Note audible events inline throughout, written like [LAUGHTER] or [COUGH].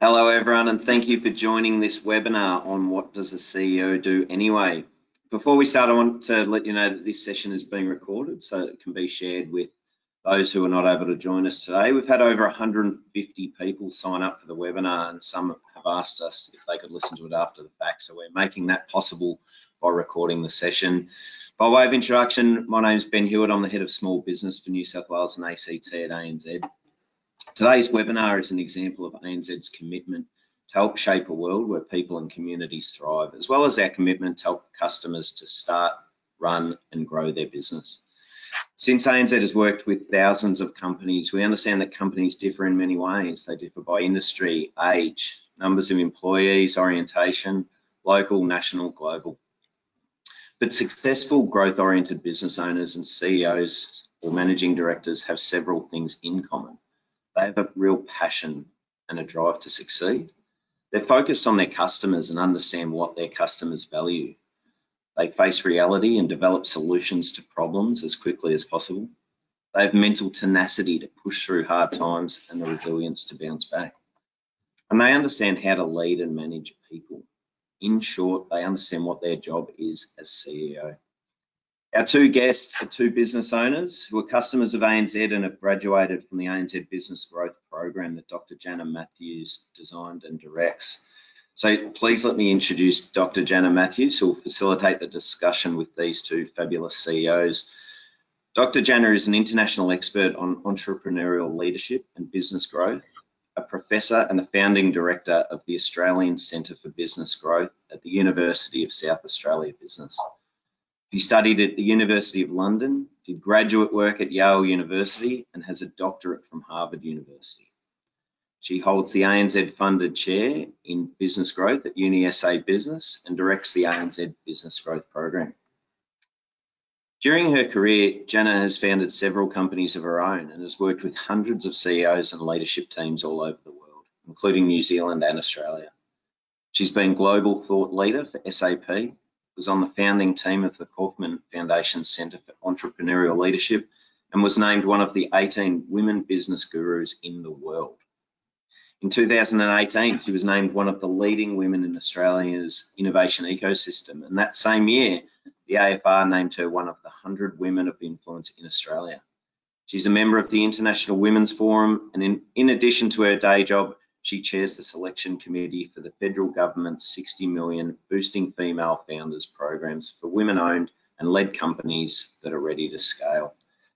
Hello everyone and thank you for joining this webinar on what does a CEO do anyway. Before we start, I want to let you know that this session is being recorded so it can be shared with those who are not able to join us today. We've had over 150 people sign up for the webinar and some have asked us if they could listen to it after the fact. So we're making that possible by recording the session. By way of introduction, my name is Ben Hewitt. I'm the head of small business for New South Wales and ACT at ANZ. Today's webinar is an example of ANZ's commitment to help shape a world where people and communities thrive, as well as our commitment to help customers to start, run and grow their business. Since ANZ has worked with thousands of companies, we understand that companies differ in many ways. They differ by industry, age, numbers of employees, orientation, local, national, global. But successful growth-oriented business owners and CEOs or managing directors have several things in common. They have a real passion and a drive to succeed. They're focused on their customers and understand what their customers value. They face reality and develop solutions to problems as quickly as possible. They have mental tenacity to push through hard times and the resilience to bounce back. And they understand how to lead and manage people. In short, they understand what their job is as CEO. Our two guests are two business owners who are customers of ANZ and have graduated from the ANZ Business Growth Program that Dr. Jana Matthews designed and directs. So please let me introduce Dr. Jana Matthews, who will facilitate the discussion with these two fabulous CEOs. Dr. Jana is an international expert on entrepreneurial leadership and business growth, a professor and the founding director of the Australian Centre for Business Growth at the University of South Australia Business. She studied at the University of London, did graduate work at Yale University, and has a doctorate from Harvard University. She holds the ANZ funded chair in business growth at UniSA Business and directs the ANZ Business Growth Program. During her career, Jana has founded several companies of her own and has worked with hundreds of CEOs and leadership teams all over the world, including New Zealand and Australia. She's been global thought leader for SAP was on the founding team of the Kauffman Foundation Center for Entrepreneurial Leadership and was named one of the 18 women business gurus in the world. In 2018, she was named one of the leading women in Australia's innovation ecosystem. And that same year, the AFR named her one of the 100 women of influence in Australia. She's a member of the International Women's Forum, and in, in addition to her day job, she chairs the selection committee for the federal government's 60 million Boosting Female Founders programs for women-owned and led companies that are ready to scale.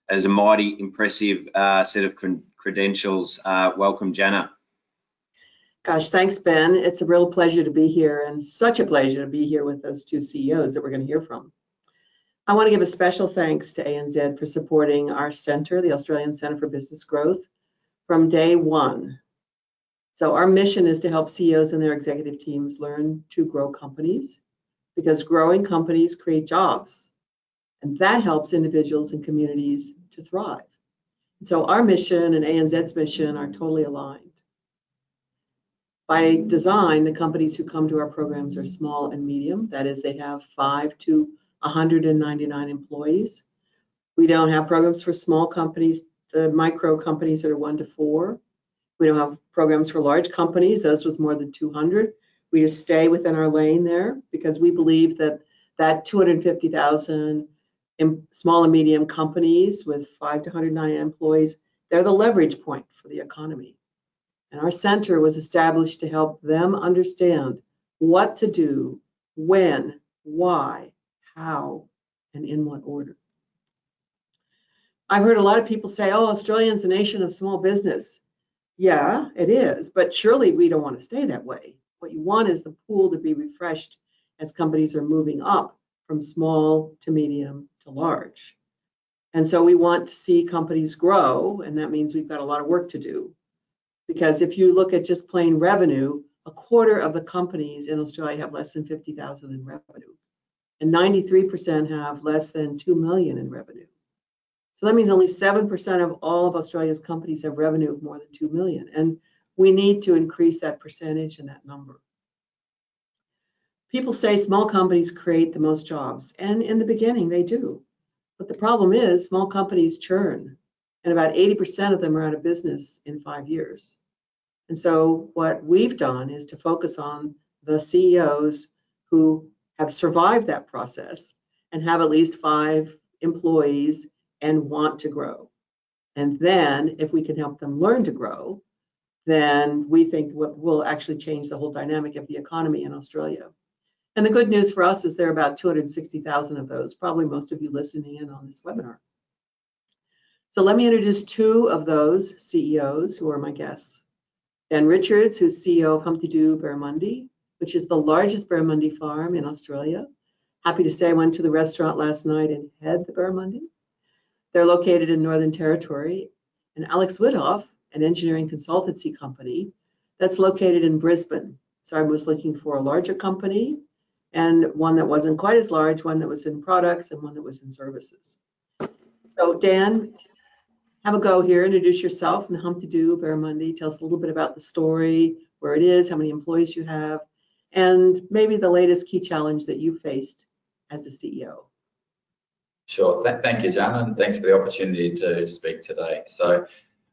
As a mighty impressive uh, set of credentials, uh, welcome Jana. Gosh, thanks, Ben. It's a real pleasure to be here and such a pleasure to be here with those two CEOs that we're going to hear from. I want to give a special thanks to ANZ for supporting our center, the Australian Centre for Business Growth, from day one. So our mission is to help CEOs and their executive teams learn to grow companies because growing companies create jobs and that helps individuals and communities to thrive. So our mission and ANZ's mission are totally aligned. By design, the companies who come to our programs are small and medium. That is, they have five to 199 employees. We don't have programs for small companies, the micro companies that are one to four. We don't have programs for large companies, those with more than 200. We just stay within our lane there because we believe that that 250,000 small and medium companies with five to 109 employees, they're the leverage point for the economy. And our center was established to help them understand what to do, when, why, how, and in what order. I've heard a lot of people say, oh, Australia's a nation of small business. Yeah, it is, but surely we don't want to stay that way. What you want is the pool to be refreshed as companies are moving up from small to medium to large. And so we want to see companies grow, and that means we've got a lot of work to do. Because if you look at just plain revenue, a quarter of the companies in Australia have less than 50,000 in revenue, and 93% have less than 2 million in revenue. So that means only 7% of all of Australia's companies have revenue of more than 2 million. And we need to increase that percentage and that number. People say small companies create the most jobs, and in the beginning they do. But the problem is small companies churn, and about 80% of them are out of business in five years. And so what we've done is to focus on the CEOs who have survived that process and have at least five employees and want to grow. And then if we can help them learn to grow, then we think what will actually change the whole dynamic of the economy in Australia. And the good news for us is there are about 260,000 of those, probably most of you listening in on this webinar. So let me introduce two of those CEOs who are my guests. Dan Richards, who's CEO of Humpty Doo Barramundi, which is the largest barramundi farm in Australia. Happy to say I went to the restaurant last night and had the barramundi. They're located in Northern Territory. And Alex Withoff, an engineering consultancy company that's located in Brisbane. So I was looking for a larger company and one that wasn't quite as large, one that was in products and one that was in services. So Dan, have a go here. Introduce yourself and Humpty Doo Barramundi. Tell us a little bit about the story, where it is, how many employees you have, and maybe the latest key challenge that you faced as a CEO. Sure. Th thank you, Jan, and thanks for the opportunity to speak today. So,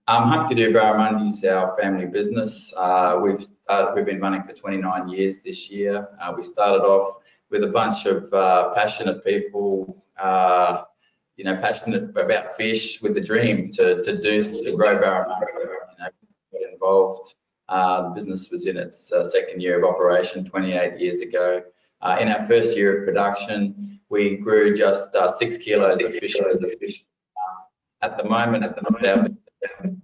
um, Humpty Doo is our family business. Uh, we've started, we've been running for 29 years this year. Uh, we started off with a bunch of uh, passionate people, uh, you know, passionate about fish with the dream to, to do to grow barramundi. You know, get involved. Uh, the business was in its uh, second year of operation 28 years ago. Uh, in our first year of production, we grew just uh, six kilos of fish. at the moment, at the moment,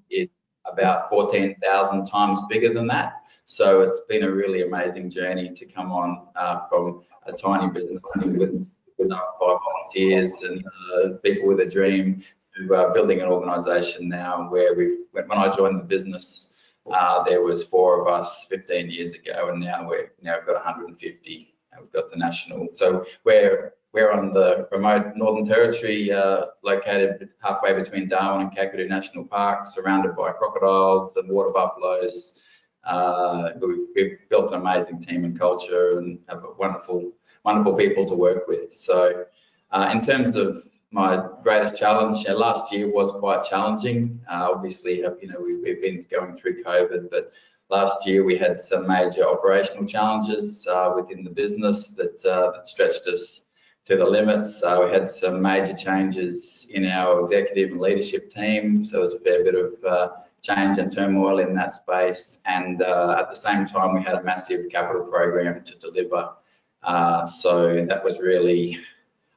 it's about 14,000 times bigger than that. So it's been a really amazing journey to come on uh, from a tiny business with, with five volunteers and uh, people with a dream to uh, building an organisation now where we when I joined the business, uh, there was four of us 15 years ago, and now we're now we've got 150. We've got the national. So we're we're on the remote Northern Territory, uh, located halfway between Darwin and Kakadu National Park, surrounded by crocodiles and water buffaloes. Uh, we've, we've, built an amazing team and culture and have wonderful, wonderful people to work with. So, uh, in terms of my greatest challenge, uh, last year was quite challenging. Uh, obviously, you know, we, we've been going through COVID, but Last year we had some major operational challenges uh, within the business that, uh, that stretched us to the limits. We had some major changes in our executive and leadership team, so there was a fair bit of uh, change and turmoil in that space. And uh, at the same time, we had a massive capital program to deliver. Uh, so that was really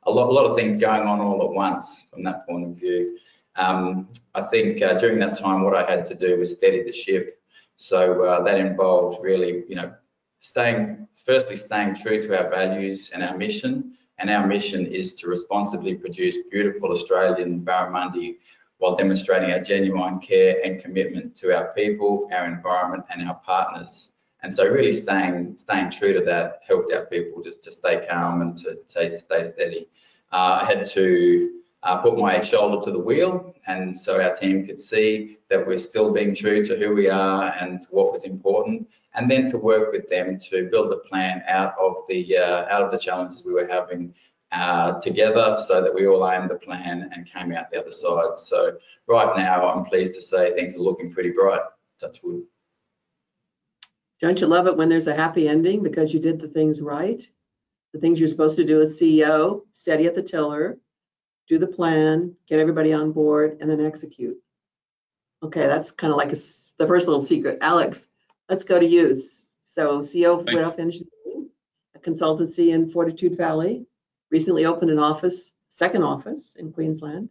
a lot, a lot of things going on all at once from that point of view. Um, I think uh, during that time, what I had to do was steady the ship. So uh, that involved really, you know, staying, firstly, staying true to our values and our mission, and our mission is to responsibly produce beautiful Australian barramundi while demonstrating our genuine care and commitment to our people, our environment and our partners. And so really staying staying true to that helped our people to, to stay calm and to, to stay steady. Uh, I had to uh, put my shoulder to the wheel and so our team could see that we're still being true to who we are and what was important and then to work with them to build a plan out of the uh, out of the challenges we were having uh, together so that we all aimed the plan and came out the other side. So right now I'm pleased to say things are looking pretty bright touch wood. Don't you love it when there's a happy ending because you did the things right? The things you're supposed to do as CEO steady at the tiller do the plan, get everybody on board, and then execute. Okay, that's kind of like a, the first little secret. Alex, let's go to you. So CEO of Withoff Engineering, a consultancy in Fortitude Valley, recently opened an office, second office in Queensland.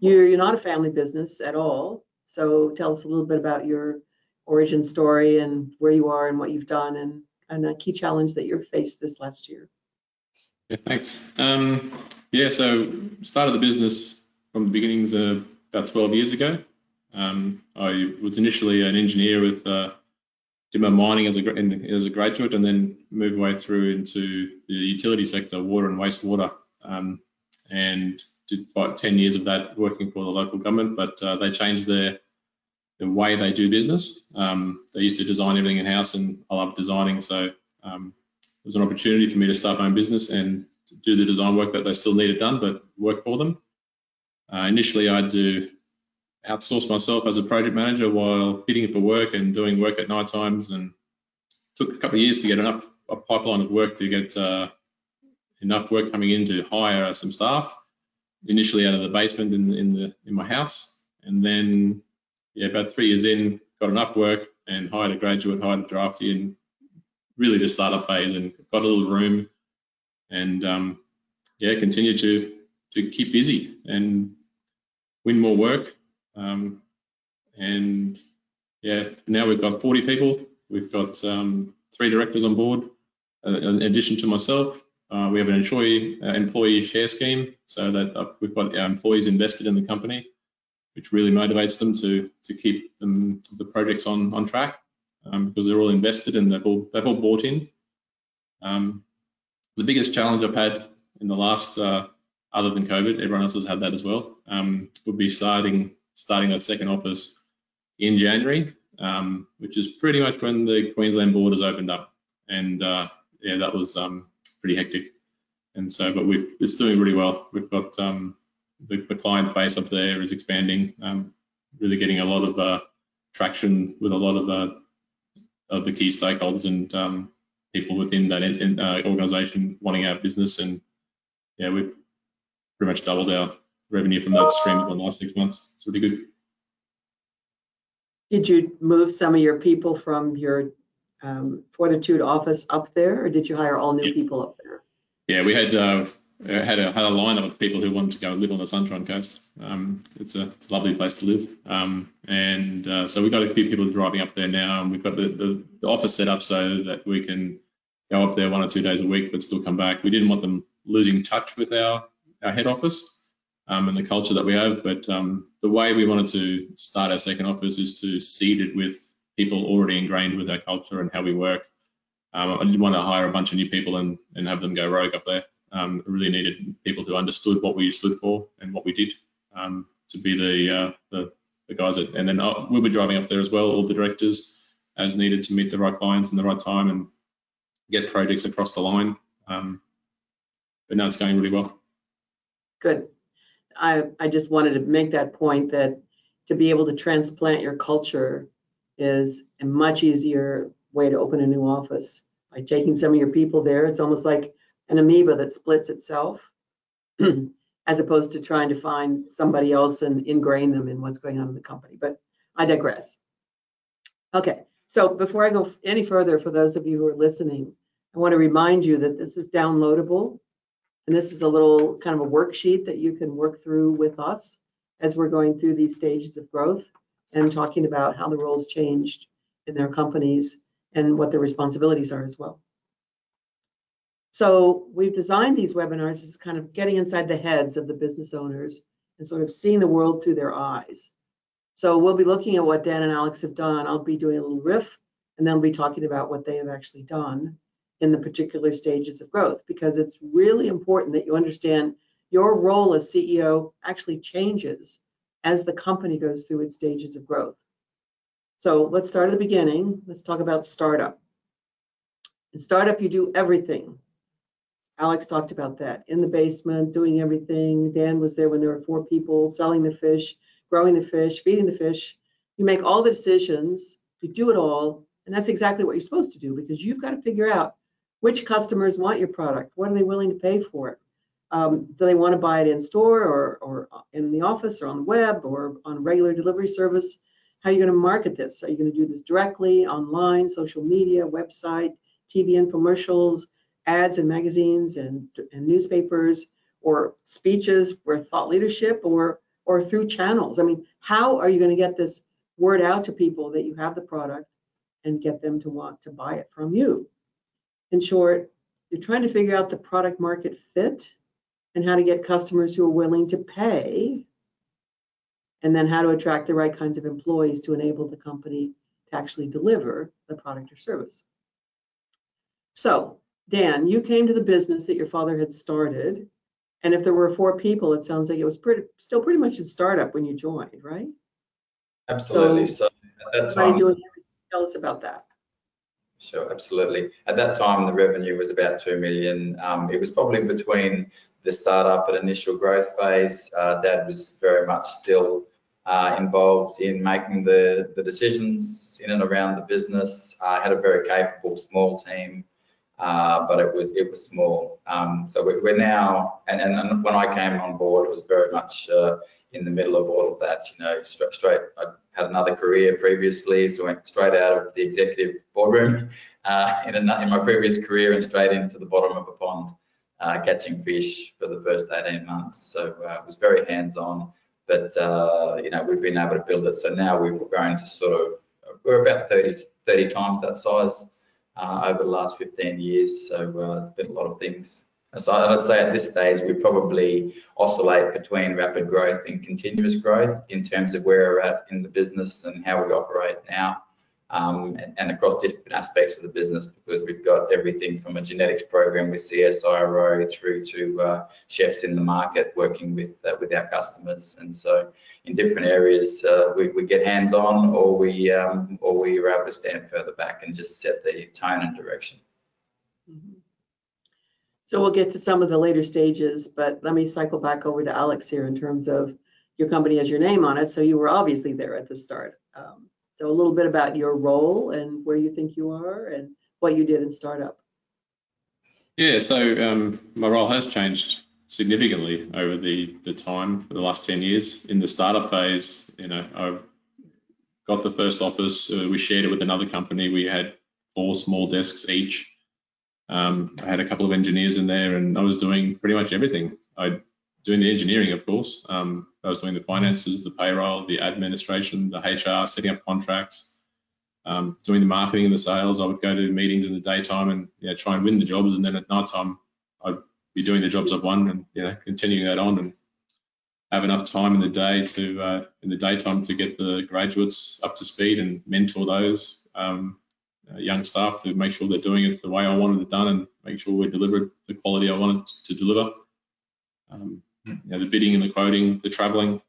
You're, you're not a family business at all. So tell us a little bit about your origin story and where you are and what you've done and, and a key challenge that you've faced this last year. Yeah, thanks. Um, yeah, so started the business from the beginnings about 12 years ago. Um, I was initially an engineer with uh, did my mining as a as a graduate, and then moved my way through into the utility sector, water and wastewater, um, and did about 10 years of that working for the local government. But uh, they changed their the way they do business. Um, they used to design everything in house, and I love designing, so um, was an opportunity for me to start my own business and do the design work that they still needed done, but work for them. Uh, initially, I'd do outsource myself as a project manager while bidding for work and doing work at night times and took a couple of years to get enough a pipeline of work to get uh, enough work coming in to hire some staff initially out of the basement in, in the in my house and then yeah about three years in got enough work and hired a graduate hired a drafty and really the startup phase and got a little room and um, yeah continue to to keep busy and win more work. Um, and yeah now we've got 40 people. We've got um, three directors on board uh, in addition to myself. Uh, we have an employee uh, employee share scheme so that uh, we've got our employees invested in the company which really motivates them to to keep them the projects on on track um, because they're all invested and they've all they've all bought in. Um, the biggest challenge I've had in the last, uh, other than COVID, everyone else has had that as well, um, would be starting starting that second office in January, um, which is pretty much when the Queensland borders opened up, and uh, yeah, that was um, pretty hectic. And so, but we've it's doing really well. We've got um, the, the, client base up there is expanding, really getting a lot of uh, traction with a lot of uh, of the key stakeholders and um, people within that in, uh, organisation wanting our business. And yeah, we've pretty much doubled our revenue from that stream in the last six months. It's really good. Did you move some of your people from your um, Fortitude office up there, or did you hire all new yes. people up there? Yeah, we had uh, had a had a lineup of people who wanted to go live on the Sunshine Coast. Um, it's a it's a lovely place to live, um, and uh, so we've got a few people driving up there now, and we've got the, the, the office set up so that we can go up there one or two days a week, but still come back. We didn't want them losing touch with our our head office um, and the culture that we have, but um, the way we wanted to start our second office is to seed it with people already ingrained with our culture and how we work. Um, I didn't want to hire a bunch of new people and, and have them go rogue up there um, really needed people who understood what we stood for and what we did um, to be the, uh, the, the guys that, and then uh, we'll be driving up there as well, all the directors as needed to meet the right clients in the right time and get projects across the line. Um, but now it's going really well. Good. I, I just wanted to make that point that to be able to transplant your culture is a much easier way to open a new office by taking some of your people there. It's almost like an amoeba that splits itself [CLEARS THROAT] as opposed to trying to find somebody else and ingrain them in what's going on in the company. But I digress. Okay, so before I go any further, for those of you who are listening, I want to remind you that this is downloadable. And this is a little kind of a worksheet that you can work through with us as we're going through these stages of growth and talking about how the roles changed in their companies and what their responsibilities are as well. So we've designed these webinars as kind of getting inside the heads of the business owners and sort of seeing the world through their eyes. So we'll be looking at what Dan and Alex have done. I'll be doing a little riff and then we'll be talking about what they have actually done in the particular stages of growth because it's really important that you understand your role as CEO actually changes as the company goes through its stages of growth. So let's start at the beginning. Let's talk about startup. In startup, you do everything Alex talked about that in the basement, doing everything. Dan was there when there were four people selling the fish, growing the fish, feeding the fish. You make all the decisions, you do it all, and that's exactly what you're supposed to do because you've got to figure out which customers want your product. What are they willing to pay for it? Um, do they want to buy it in store or, or in the office or on the web or on regular delivery service? How are you going to market this? Are you going to do this directly, online, social media, website, TV infomercials? Ads in magazines and, and newspapers or speeches or thought leadership or or through channels. I mean, how are you going to get this word out to people that you have the product and get them to want to buy it from you? In short, you're trying to figure out the product market fit and how to get customers who are willing to pay and then how to attract the right kinds of employees to enable the company to actually deliver the product or service. So Dan, you came to the business that your father had started, and if there were four people, it sounds like it was pretty, still pretty much a startup when you joined, right? Absolutely. So, so at that time, doing, tell us about that. Sure, absolutely. At that time, the revenue was about two million. Um, it was probably between the startup and initial growth phase. Uh, Dad was very much still uh, involved in making the, the decisions in and around the business. I had a very capable small team, uh, but it was it was small. Um, so we, are now, and, and when I came on board, it was very much uh, in the middle of all of that. You know, straight, straight I had another career previously, so I went straight out of the executive boardroom [LAUGHS] uh, in, a, in my previous career and straight into the bottom of a pond. Uh, catching fish for the first 18 months. So uh, it was very hands-on but you know we've been able to build it. So now we've grown to sort of we're about 30 30 times that size uh, over the last 15 years. So uh, it's been a lot of things. So I'd say at this stage we probably oscillate between rapid growth and continuous growth in terms of where we're at in the business and how we operate now um, and, and, across different aspects of the business because we've got everything from a genetics program with CSIRO through to uh, chefs in the market working with uh, with our customers. And so in different areas, uh, we, we, get hands on or we um, or we are able to stand further back and just set the tone and direction. Mm-hmm. So we'll get to some of the later stages, but let me cycle back over to Alex here in terms of your company has your name on it. So you were obviously there at the start. Um, so a little bit about your role and where you think you are and what you did in startup. Yeah, so um, my role has changed significantly over the, the time for the last 10 years. In the startup phase, you know, I got the first office. Uh, we shared it with another company. We had four small desks each. Um, I had a couple of engineers in there, and I was doing pretty much everything. I doing the engineering, of course. Um, I was doing the finances, the payroll, the administration, the HR, setting up contracts, um, doing the marketing and the sales. I would go to meetings in the daytime and you know, try and win the jobs, and then at night time I'd be doing the jobs I've won and you know continuing that on and have enough time in the day to uh, in the daytime to get the graduates up to speed and mentor those um, uh, young staff to make sure they're doing it the way I wanted it done and make sure we delivered the quality I wanted to deliver. Um, you know, the bidding and the quoting, the traveling,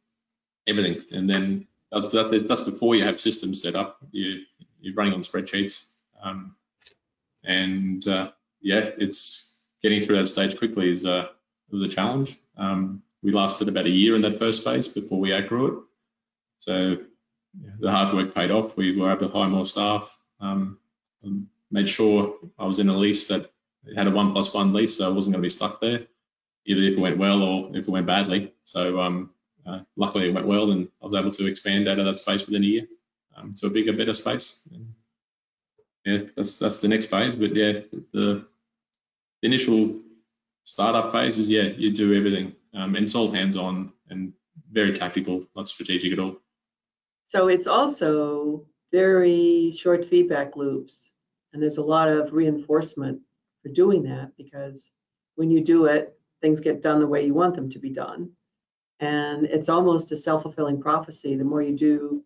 everything. And then that's, that's, that's before you have systems set up. You, you're running on spreadsheets. Um, and uh, yeah, it's getting through that stage quickly is uh, was a challenge. Um, we lasted about a year in that first phase before we outgrew it. So yeah, the hard work paid off. We were able to hire more staff. Um, made sure I was in a lease that had a one plus one lease, so I wasn't going to be stuck there either if it went well or if it went badly. So um, uh, luckily it went well and I was able to expand out of that space within a year um, to a bigger, better space. Yeah, that's that's the next phase. But yeah, the, the initial startup phase is yeah, you do everything um, and it's all hands-on and very tactical, not strategic at all. So it's also very short feedback loops, and there's a lot of reinforcement for doing that because when you do it, things get done the way you want them to be done. And it's almost a self-fulfilling prophecy. The more you do,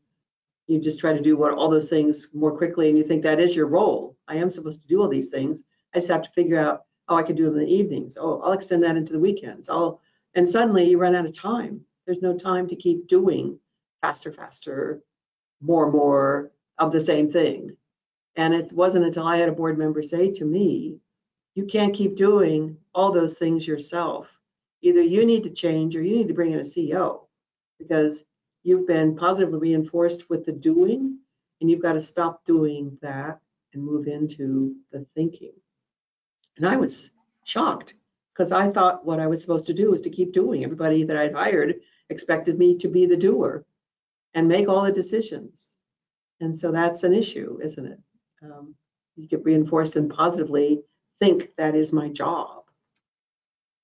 you just try to do what all those things more quickly, and you think that is your role. I am supposed to do all these things. I just have to figure out, oh, I can do them in the evenings. Oh, I'll extend that into the weekends. I'll, and suddenly you run out of time. There's no time to keep doing faster, faster, more, more of the same thing. And it wasn't until I had a board member say to me, you can't keep doing all those things yourself. Either you need to change or you need to bring in a CEO because you've been positively reinforced with the doing and you've got to stop doing that and move into the thinking. And I was shocked because I thought what I was supposed to do was to keep doing. Everybody that I'd hired expected me to be the doer and make all the decisions. And so that's an issue, isn't it? Um, you get reinforced and positively think that is my job.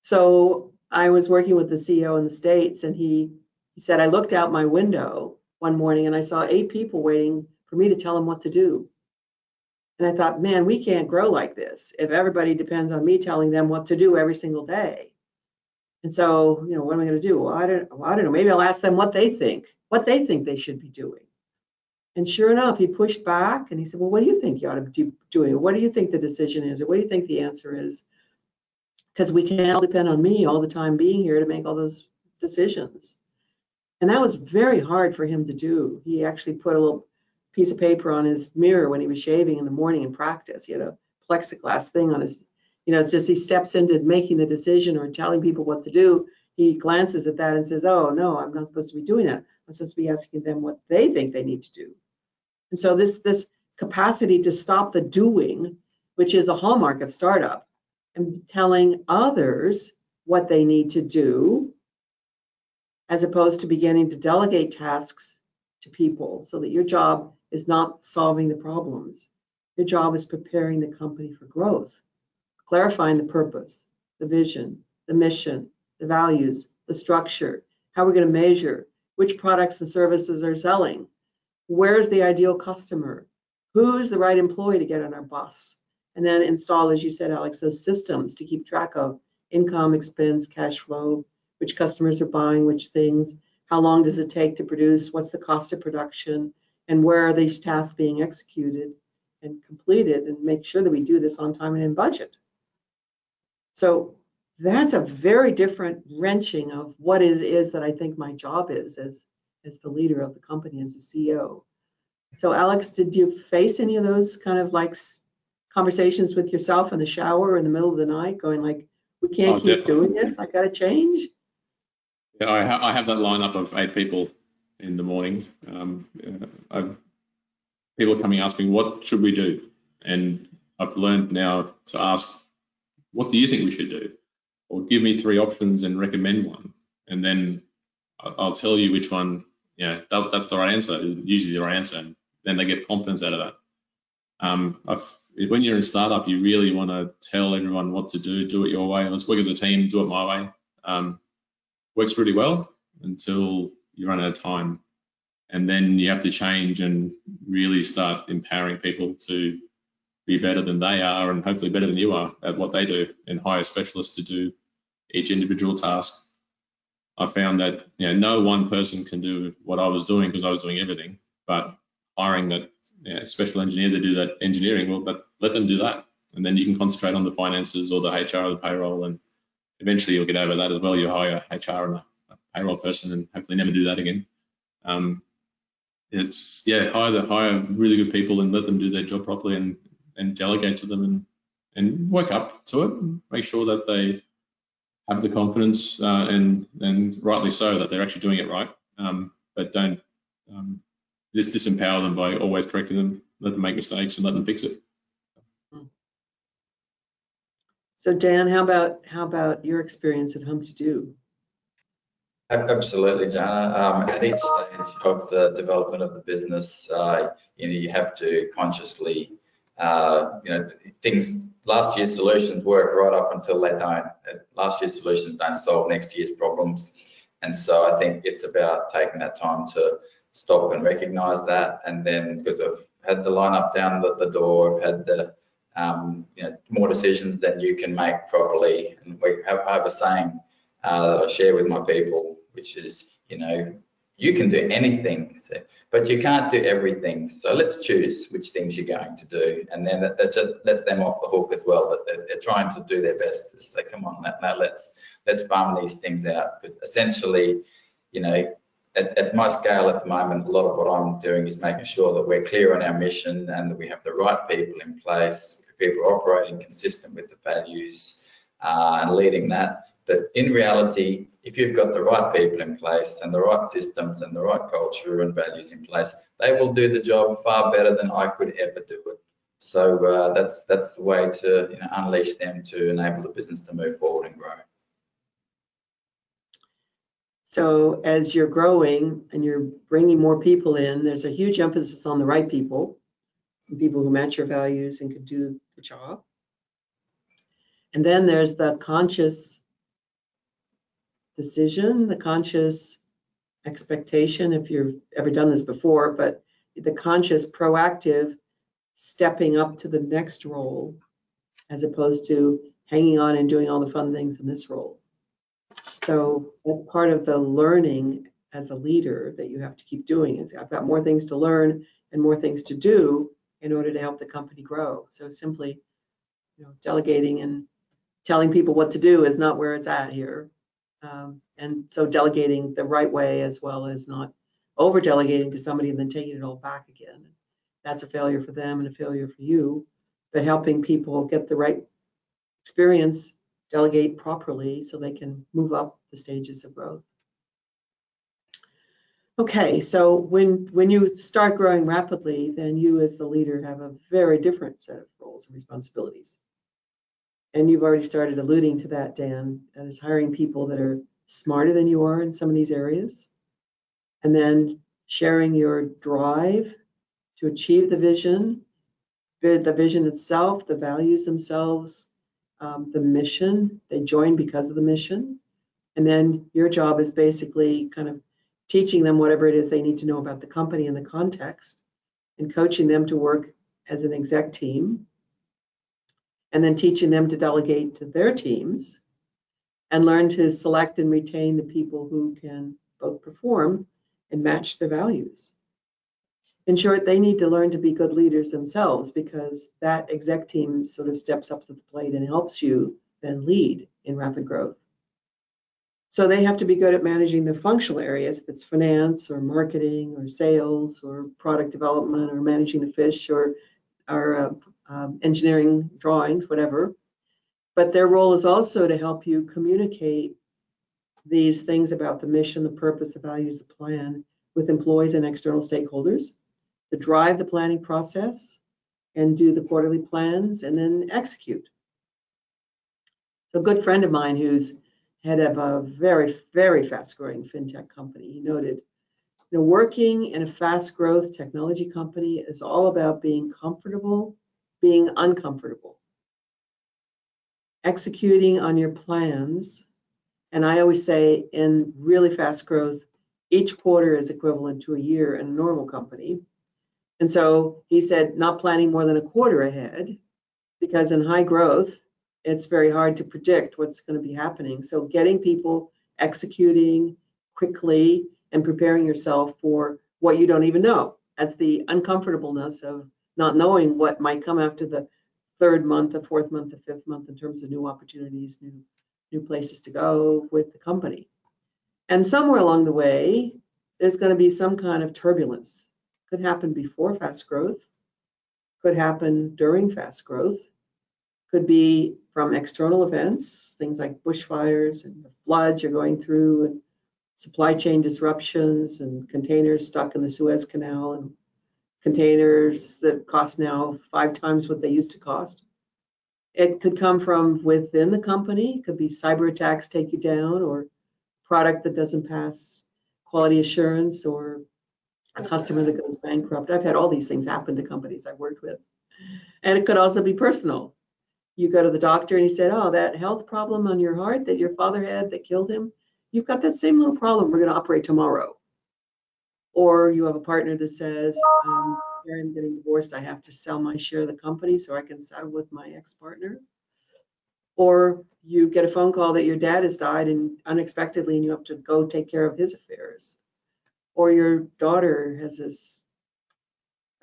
So I was working with the CEO in the States and he, he said, I looked out my window one morning and I saw eight people waiting for me to tell them what to do. And I thought, man, we can't grow like this if everybody depends on me telling them what to do every single day. And so, you know, what am I going to do? Well, I don't, well, I don't know. Maybe I'll ask them what they think, what they think they should be doing. And sure enough, he pushed back and he said, Well, what do you think you ought to be doing? What do you think the decision is? Or what do you think the answer is? Because we can't all depend on me all the time being here to make all those decisions. And that was very hard for him to do. He actually put a little piece of paper on his mirror when he was shaving in the morning in practice. He had a plexiglass thing on his, you know, it's just he steps into making the decision or telling people what to do. He glances at that and says, Oh, no, I'm not supposed to be doing that. I'm supposed to be asking them what they think they need to do. And so this, this capacity to stop the doing, which is a hallmark of startup, and telling others what they need to do, as opposed to beginning to delegate tasks to people so that your job is not solving the problems. Your job is preparing the company for growth, clarifying the purpose, the vision, the mission, the values, the structure, how we're going to measure, which products and services are selling, where's the ideal customer, who's the right employee to get on our bus, and then install, as you said, Alex, those systems to keep track of income, expense, cash flow, which customers are buying, which things, how long does it take to produce, what's the cost of production, and where are these tasks being executed and completed, and make sure that we do this on time and in budget. So that's a very different wrenching of what it is that I think my job is as, as the leader of the company, as the CEO. So Alex, did you face any of those kind of like conversations with yourself in the shower in the middle of the night, going like, we can't Oh, keep doing this, I gotta change? Yeah, I, ha- I have that lineup of eight people in the mornings. Um, uh, people coming asking, what should we do? And I've learned now to ask, what do you think we should do? Or give me three options and recommend one. And then I'll tell you which one, yeah, that, that's the right answer, is usually the right answer. And then they get confidence out of that. Um, when you're in a startup, you really want to tell everyone what to do, do it your way. Let's work as a team, do it my way. Um, works really well until you run out of time. And then you have to change and really start empowering people to be better than they are and hopefully better than you are at what they do and hire specialists to do each individual task. I found that you know no one person can do what I was doing because I was doing everything, but hiring that know, special engineer to do that engineering, well, but let them do that, and then you can concentrate on the finances or the HR or the payroll, and eventually you'll get over that as well. You hire HR and a, a payroll person, and hopefully never do that again. Um, it's yeah, hire the hire really good people and let them do their job properly, and and delegate to them, and and work up to it. Make sure that they have the confidence uh, and and rightly so that they're actually doing it right. Um, but don't um, dis- disempower them by always correcting them. Let them make mistakes and let them fix it. So Dan, how about, how about your experience at Humpty Doo? Absolutely, Jana. Um, at each stage of the development of the business, uh, you know, you have to consciously, uh, you know, things, last year's solutions work right up until they don't. Uh, Last year's solutions don't solve next year's problems. And so I think it's about taking that time to stop and recognize that. And then because I've had the lineup down the, the door, I've had the, um, you know, more decisions than you can make properly. And we have, I have a saying uh, that I share with my people, which is, you know, you can do anything, but you can't do everything. So let's choose which things you're going to do, and then that, lets them off the hook as well. That they're, they're trying to do their best to say, come on, now, let's let's farm these things out, because essentially, you know, at, at my scale at the moment, a lot of what I'm doing is making sure that we're clear on our mission and that we have the right people in place, people operating consistent with the values uh, and leading that. But in reality, if you've got the right people in place and the right systems and the right culture and values in place, they will do the job far better than I could ever do it. So uh, that's that's the way to you know, unleash them to enable the business to move forward and grow. So as you're growing and you're bringing more people in, there's a huge emphasis on the right people, people who match your values and could do the job. And then there's the conscious decision, the conscious expectation, if you've ever done this before, but the conscious proactive stepping up to the next role as opposed to hanging on and doing all the fun things in this role. So that's part of the learning as a leader that you have to keep doing is I've got more things to learn and more things to do in order to help the company grow. So simply, you know, delegating and telling people what to do is not where it's at here. Um, and so delegating the right way as well as not over delegating to somebody and then taking it all back again. That's a failure for them and a failure for you. But helping people get the right experience delegate properly so they can move up the stages of growth. Okay, so when, when you start growing rapidly, then you as the leader have a very different set of roles and responsibilities. And you've already started alluding to that, Dan, that is hiring people that are smarter than you are in some of these areas. And then sharing your drive to achieve the vision, the vision itself, the values themselves, um, the mission. They join because of the mission. And then your job is basically kind of teaching them whatever it is they need to know about the company and the context and coaching them to work as an exec team and then teaching them to delegate to their teams and learn to select and retain the people who can both perform and match the values. In short, they need to learn to be good leaders themselves because that exec team sort of steps up to the plate and helps you then lead in rapid growth. So they have to be good at managing the functional areas, if it's finance or marketing or sales or product development or managing the fish or, or uh, um, engineering drawings, whatever. But their role is also to help you communicate these things about the mission, the purpose, the values, the plan with employees and external stakeholders, to drive the planning process and do the quarterly plans and then execute. So a good friend of mine who's head of a very, very fast growing fintech company. He noted, you know, working in a fast growth technology company is all about being comfortable, being uncomfortable, executing on your plans. And I always say in really fast growth, each quarter is equivalent to a year in a normal company. And so he said, not planning more than a quarter ahead, because in high growth, it's very hard to predict what's going to be happening. So getting people executing quickly and preparing yourself for what you don't even know. That's the uncomfortableness of not knowing what might come after the third month, the fourth month, the fifth month in terms of new opportunities, new new places to go with the company. And somewhere along the way, there's going to be some kind of turbulence. Could happen before fast growth, could happen during fast growth, could be from external events, things like bushfires and the floods you're going through, and supply chain disruptions, and containers stuck in the Suez Canal, and containers that cost now five times what they used to cost. It could come from within the company, it could be cyber attacks take you down, or product that doesn't pass quality assurance, or a customer that goes bankrupt. I've had all these things happen to companies I've worked with. And it could also be personal you go to the doctor and he said, oh, that health problem on your heart that your father had that killed him, you've got that same little problem. We're going to operate tomorrow. Or you have a partner that says, um, I'm getting divorced. I have to sell my share of the company so I can settle with my ex-partner. Or you get a phone call that your dad has died and unexpectedly and you have to go take care of his affairs. Or your daughter has this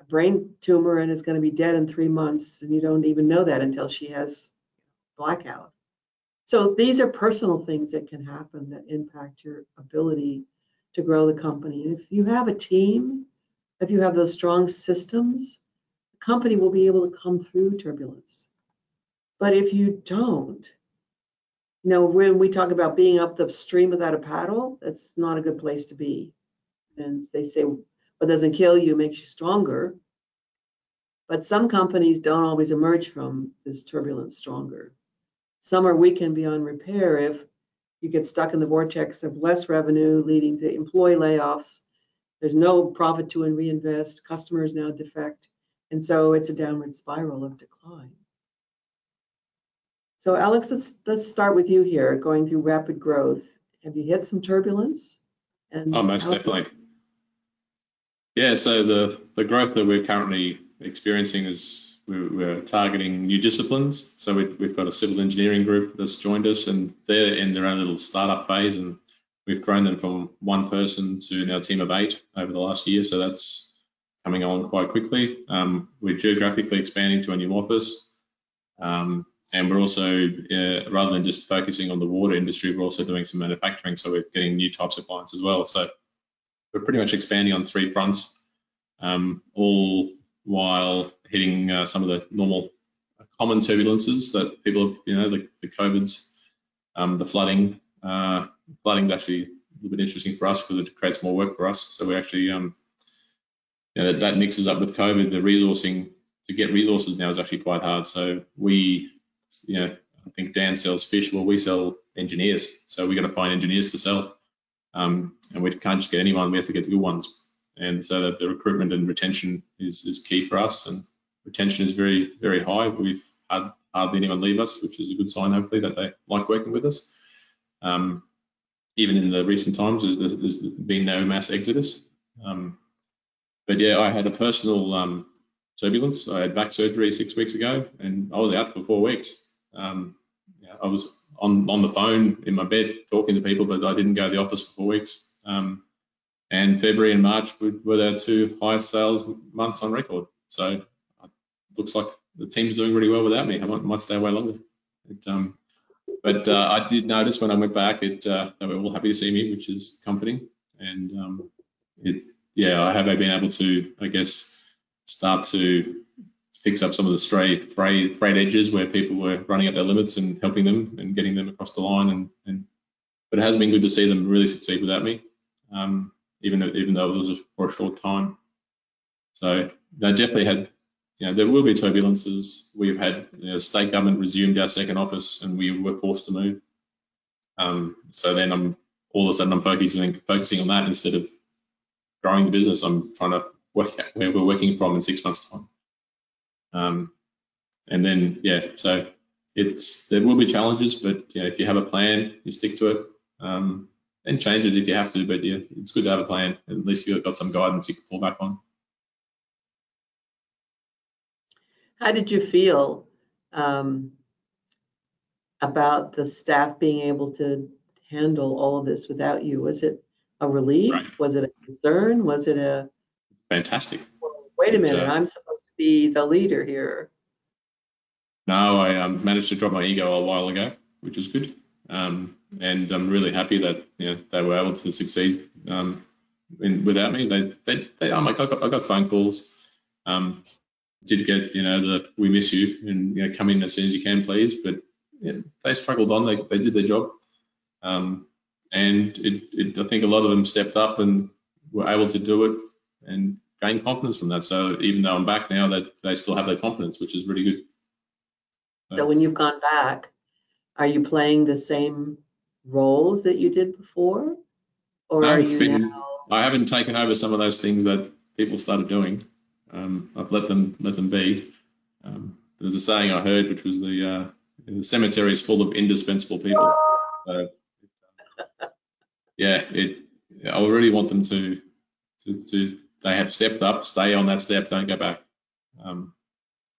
brain tumor and is going to be dead in three months, and you don't even know that until she has blackout. So these are personal things that can happen that impact your ability to grow the company. If you have a team, if you have those strong systems, the company will be able to come through turbulence. But if you don't, you know, when we talk about being up the stream without a paddle, that's not a good place to be. And they say what doesn't kill you makes you stronger. But some companies don't always emerge from this turbulence stronger. Some are weakened beyond repair if you get stuck in the vortex of less revenue leading to employee layoffs. There's no profit to reinvest, customers now defect, and so it's a downward spiral of decline. So Alex, let's let's start with you here, going through rapid growth. Have you hit some turbulence? And oh, most definitely. Yeah, so the, the growth that we're currently experiencing is we're, we're targeting new disciplines. So we, we've got a civil engineering group that's joined us and they're in their own little startup phase and we've grown them from one person to now a team of eight over the last year. So that's coming on quite quickly. Um, we're geographically expanding to a new office. Um, and we're also, uh, rather than just focusing on the water industry, we're also doing some manufacturing. So we're getting new types of clients as well. So we're pretty much expanding on three fronts, um, all while hitting uh, some of the normal common turbulences that people have, you know, the, the COVIDs, um, the flooding. Uh, flooding's actually a little bit interesting for us because it creates more work for us. So we actually, um, you know, that, that mixes up with COVID. The resourcing to get resources now is actually quite hard. So we, you know, I think Dan sells fish. Well, we sell engineers. So we got to find engineers to sell. Um, and we can't just get anyone. We have to get the good ones. And so that the recruitment and retention is, is key for us. And retention is very, very high. We've had hardly anyone leave us, which is a good sign, hopefully, that they like working with us. Um, even in the recent times, there's, there's been no mass exodus. Um, but yeah, I had a personal um, turbulence. I had back surgery six weeks ago, and I was out for four weeks. Um, I was on on the phone in my bed talking to people, but I didn't go to the office for four weeks. Um, and February and March were the two highest sales months on record. So it looks like the team's doing really well without me. I might, might stay away longer. It, um, but uh, I did notice when I went back, it uh, they were all happy to see me, which is comforting. And um, it, yeah, I have been able to, I guess, start to fix up some of the stray frayed edges where people were running at their limits and helping them and getting them across the line. And, and but it has been good to see them really succeed without me, um, even even though it was for a short time. So they definitely had you know, there will be turbulences. We've had you know, state government resumed our second office and we were forced to move. Um, so then I'm all of a sudden I'm focusing focusing on that instead of growing the business. I'm trying to work out where we're working from in six months' time. Um, and then yeah, so it's there will be challenges, but yeah, if you have a plan, you stick to it. Um, and change it if you have to, but yeah, it's good to have a plan. At least you've got some guidance you can fall back on. How did you feel um, about the staff being able to handle all of this without you? Was it a relief? Right. Was it a concern? Was it a Fantastic. Wait a minute? uh, I'm supposed to be the leader here. No, I um, managed to drop my ego a while ago, which is good. Um, and I'm really happy that you know they were able to succeed um, in, without me. They, they, they oh my God, I got, I got phone calls. Um, did get you know the we miss you and you know come in as soon as you can, please. But yeah, they struggled on. They they did their job, um, and it, it, I think a lot of them stepped up and were able to do it and gain confidence from that. So even though I'm back now, that they still have that confidence, which is really good. So when you've gone back, are you playing the same roles that you did before? Or No, are you been- now? I haven't taken over some of those things that people started doing. Um, I've let them let them be. Um, there's a saying I heard, which was the uh, the cemetery is full of indispensable people. So, [LAUGHS] yeah, it. I really want them to, to to they have stepped up, stay on that step, don't go back. Um,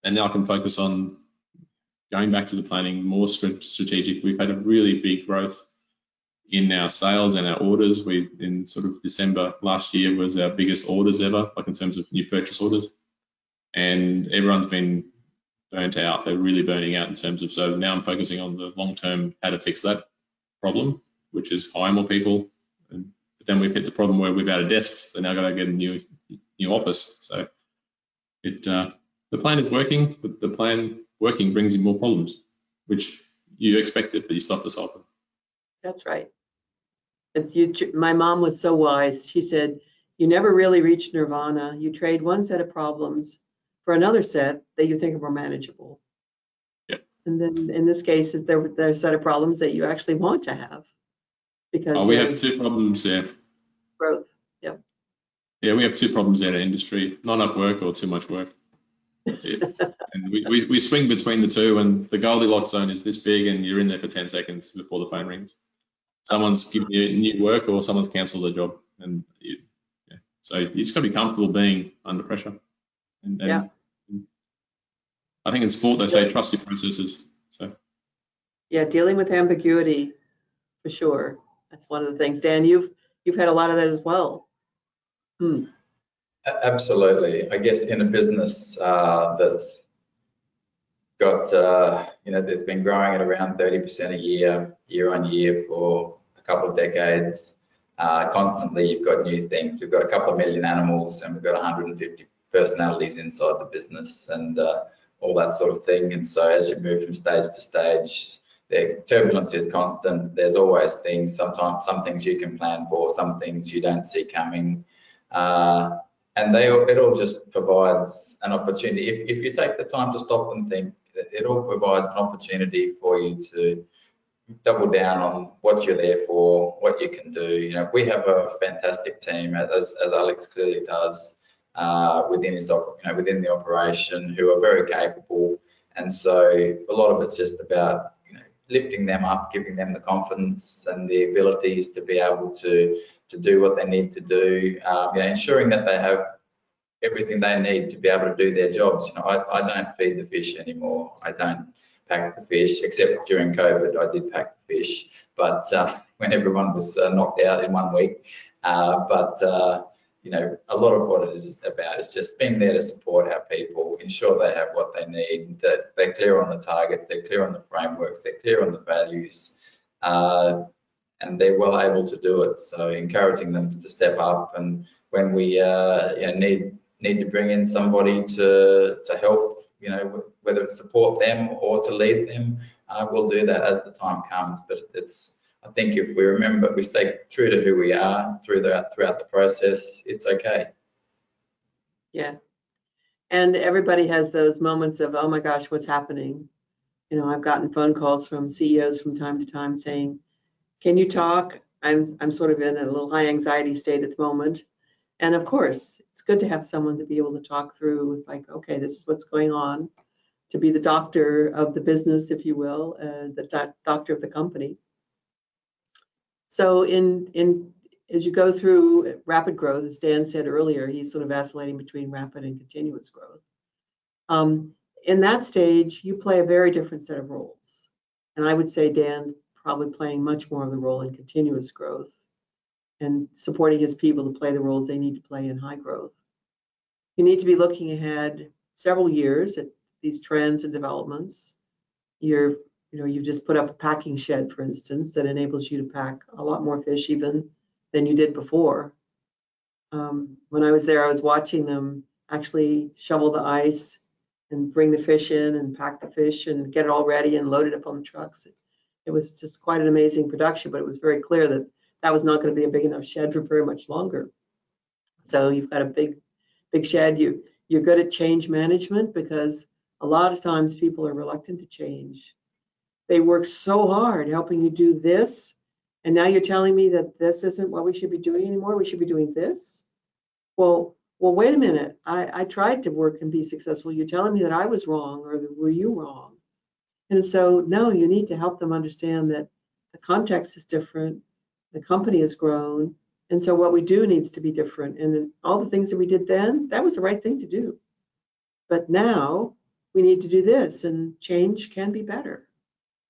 and now I can focus on going back to the planning, more strat- strategic. We've had a really big growth in our sales and our orders. We in sort of December last year was our biggest orders ever, like in terms of new purchase orders. And everyone's been burnt out. They're really burning out in terms of so now I'm focusing on the long term how to fix that problem, which is hire more people. But then we've hit the problem where we've out of desks, so now got to get a new new office. So it uh, the plan is working, but the plan working brings you more problems, which you expected, but you still have to solve them. That's right. It's you, my mom was so wise. She said, you never really reach nirvana. You trade one set of problems for another set that you think are more manageable. Yep. And then in this case, there, there are a set of problems that you actually want to have because Oh, we have two problems there. growth. Yeah, Yeah, we have two problems there in industry: not enough work or too much work. [LAUGHS] That's it. and we, we, we swing between the two, and the Goldilocks zone is this big, and you're in there for 10 seconds before the phone rings. Someone's giving you new work, or someone's cancelled their job, and you, yeah. so you just got to be comfortable being under pressure. And, and Yeah. I think in sport they say trust your processes. So Yeah, dealing with ambiguity for sure. That's one of the things. Dan, you've you've had a lot of that as well. Hmm. Absolutely. I guess in a business uh, that's got, uh, you know, that's been growing at around 30% a year, year on year for a couple of decades. Uh, constantly, you've got new things. We've got a couple of million animals and we've got 150 personalities inside the business and uh, all that sort of thing. And so as you move from stage to stage, the turbulence is constant. There's always things. Sometimes some things you can plan for, some things you don't see coming. Uh, and they it all just provides an opportunity. If, if you take the time to stop and think, it all provides an opportunity for you to double down on what you're there for, what you can do. You know, we have a fantastic team, as, as Alex clearly does, uh, within his, you know, within the operation, who are very capable. And so a lot of it's just about lifting them up, giving them the confidence and the abilities to be able to to do what they need to do, um, you know, ensuring that they have everything they need to be able to do their jobs. You know, I, I don't feed the fish anymore. I don't pack the fish, except during COVID, I did pack the fish, but uh, [LAUGHS] when everyone was uh, knocked out in one week. Uh, but uh, you know, a lot of what it is about is just being there to support our people, ensure they have what they need, that they're clear on the targets, they're clear on the frameworks, they're clear on the values, uh, and they're well able to do it. So encouraging them to step up, and when we uh, you know, need need to bring in somebody to to help, you know, whether it's support them or to lead them, uh, we'll do that as the time comes. But it's I think if we remember, we stay true to who we are through the, throughout the process, it's okay. Yeah. And everybody has those moments of, oh my gosh, what's happening? You know, I've gotten phone calls from CEOs from time to time saying, can you talk? I'm, I'm sort of in a little high anxiety state at the moment. And of course, it's good to have someone to be able to talk through, like, okay, this is what's going on, to be the doctor of the business, if you will, uh, the doc doctor of the company. So in, in, as you go through rapid growth, as Dan said earlier, he's sort of vacillating between rapid and continuous growth. Um, in that stage, you play a very different set of roles. And I would say Dan's probably playing much more of the role in continuous growth and supporting his people to play the roles they need to play in high growth. You need to be looking ahead several years at these trends and developments. You're you know, you've just put up a packing shed, for instance, that enables you to pack a lot more fish even than you did before. Um, when I was there, I was watching them actually shovel the ice and bring the fish in and pack the fish and get it all ready and load it up on the trucks. It was just quite an amazing production, but it was very clear that that was not going to be a big enough shed for very much longer. So you've got a big, big shed. You you're good at change management because a lot of times people are reluctant to change they work so hard helping you do this. And now you're telling me that this isn't what we should be doing anymore. We should be doing this. Well, well, wait a minute. I, I tried to work and be successful. You're telling me that I was wrong or were you wrong? And so, no, you need to help them understand that the context is different. The company has grown. And so what we do needs to be different. And all the things that we did then, that was the right thing to do. But now we need to do this and change can be better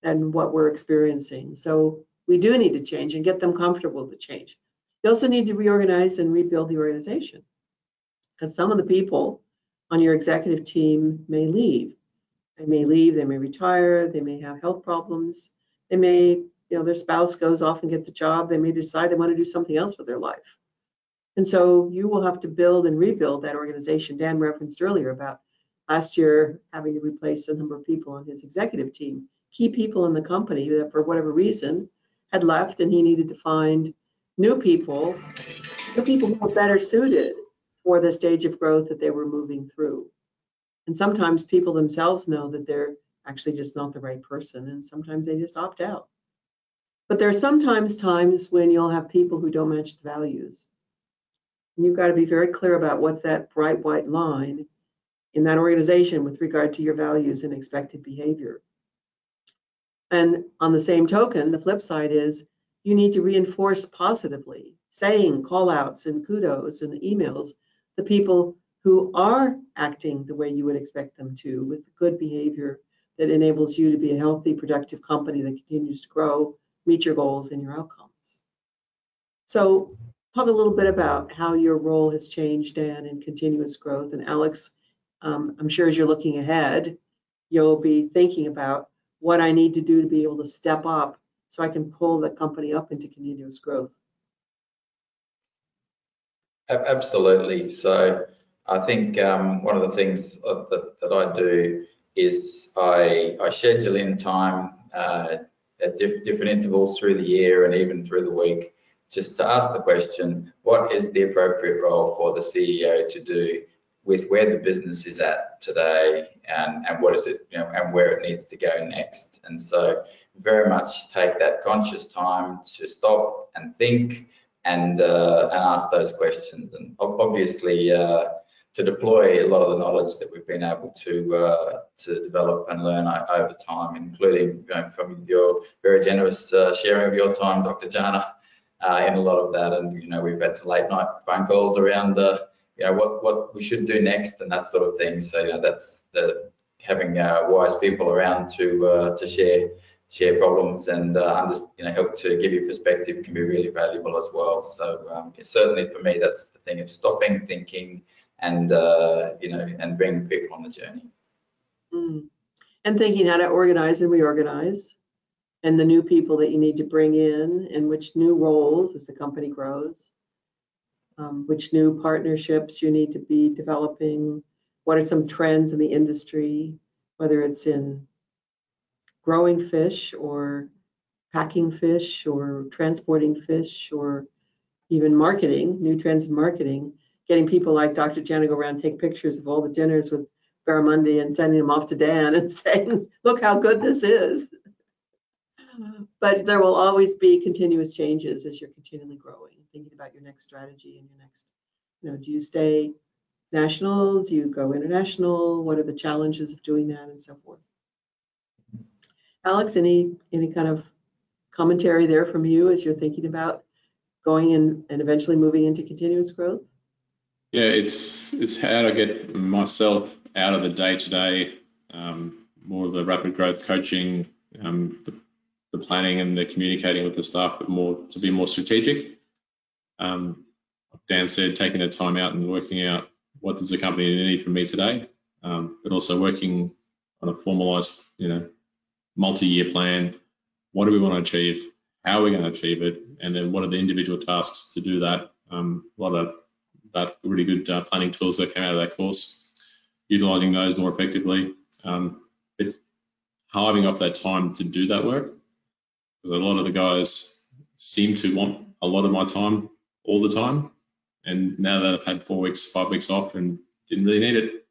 and what we're experiencing. So we do need to change and get them comfortable to change. You also need to reorganize and rebuild the organization because some of the people on your executive team may leave. They may leave, they may retire, they may have health problems, they may, you know, their spouse goes off and gets a job, they may decide they want to do something else with their life. And so you will have to build and rebuild that organization. Dan referenced earlier about last year having to replace a number of people on his executive team key people in the company that for whatever reason had left and he needed to find new people, people who were better suited for the stage of growth that they were moving through. And sometimes people themselves know that they're actually just not the right person and sometimes they just opt out. But there are sometimes times when you'll have people who don't match the values. And you've got to be very clear about what's that bright white line in that organization with regard to your values and expected behavior. And on the same token, the flip side is you need to reinforce positively, saying call outs and kudos and emails the people who are acting the way you would expect them to with good behavior that enables you to be a healthy, productive company that continues to grow, meet your goals and your outcomes. So talk a little bit about how your role has changed, Dan, in continuous growth. And Alex, um, I'm sure as you're looking ahead, you'll be thinking about what I need to do to be able to step up so I can pull the company up into continuous growth. Absolutely. So I think um, one of the things that, that I do is I, I schedule in time uh, at diff- different intervals through the year and even through the week, just to ask the question, what is the appropriate role for the CEO to do with where the business is at today and, and what is it, you know, and where it needs to go next. And so very much take that conscious time to stop and think and, uh, and ask those questions. And obviously, uh, to deploy a lot of the knowledge that we've been able to uh, to develop and learn over time, including you know, from your very generous uh, sharing of your time, Dr. Jana, uh, in a lot of that. And you know, we've had some late night phone calls around uh, you know what what we should do next and that sort of thing. So you know, that's the having uh, wise people around to uh, to share share problems and uh, you know help to give you perspective can be really valuable as well. So um, certainly for me, that's the thing of stopping, thinking and uh, you know and bring people on the journey. Mm. And thinking how to organize and reorganize and the new people that you need to bring in and which new roles as the company grows. Um, which new partnerships you need to be developing. What are some trends in the industry, whether it's in growing fish or packing fish or transporting fish or even marketing, new trends in marketing, getting people like Dr. Jen to go around take pictures of all the dinners with Barramundi and sending them off to Dan and [LAUGHS] saying, look how good this is. But there will always be continuous changes as you're continually growing, thinking about your next strategy and your next, you know, do you stay national? Do you go international? What are the challenges of doing that and so forth? Alex, any any kind of commentary there from you as you're thinking about going in and eventually moving into continuous growth? Yeah, it's it's how to get myself out of the day to day, more of the rapid growth coaching, um, the, the, planning and the communicating with the staff, but more to be more strategic. Um, Dan said, taking the time out and working out what does the company need from me today, um, but also working on a formalized, you know, multi-year plan. What do we want to achieve? How are we going to achieve it? And then what are the individual tasks to do that? Um, a lot of that really good uh, planning tools that came out of that course, utilizing those more effectively, um, but hiving off that time to do that work. Because a lot of the guys seem to want a lot of my time all the time. And now that I've had four weeks, five weeks off and didn't really need it.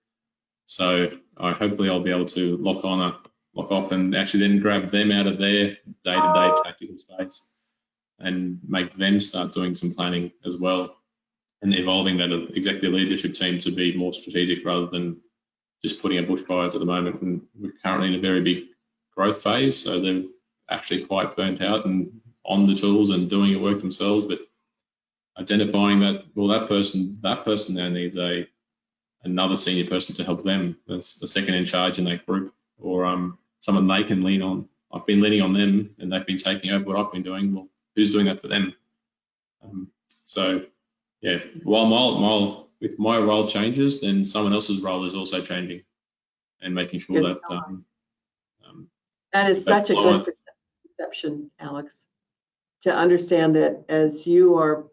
So I hopefully I'll be able to lock on a lock off and actually then grab them out of their day-to-day tactical space and make them start doing some planning as well and evolving that executive leadership team to be more strategic rather than just putting out bushfires at the moment. And we're currently in a very big growth phase, so they're actually quite burnt out and on the tools and doing the work themselves, but identifying that well that person that person now needs a another senior person to help them. That's the second in charge in that group or um, someone they can lean on. I've been leaning on them and they've been taking over what i've been doing. Well who's doing that for them? Um, so yeah, while my, my with my role changes, then someone else's role is also changing, and making sure that um, um, That is such a good perception, Alex, to understand that as you are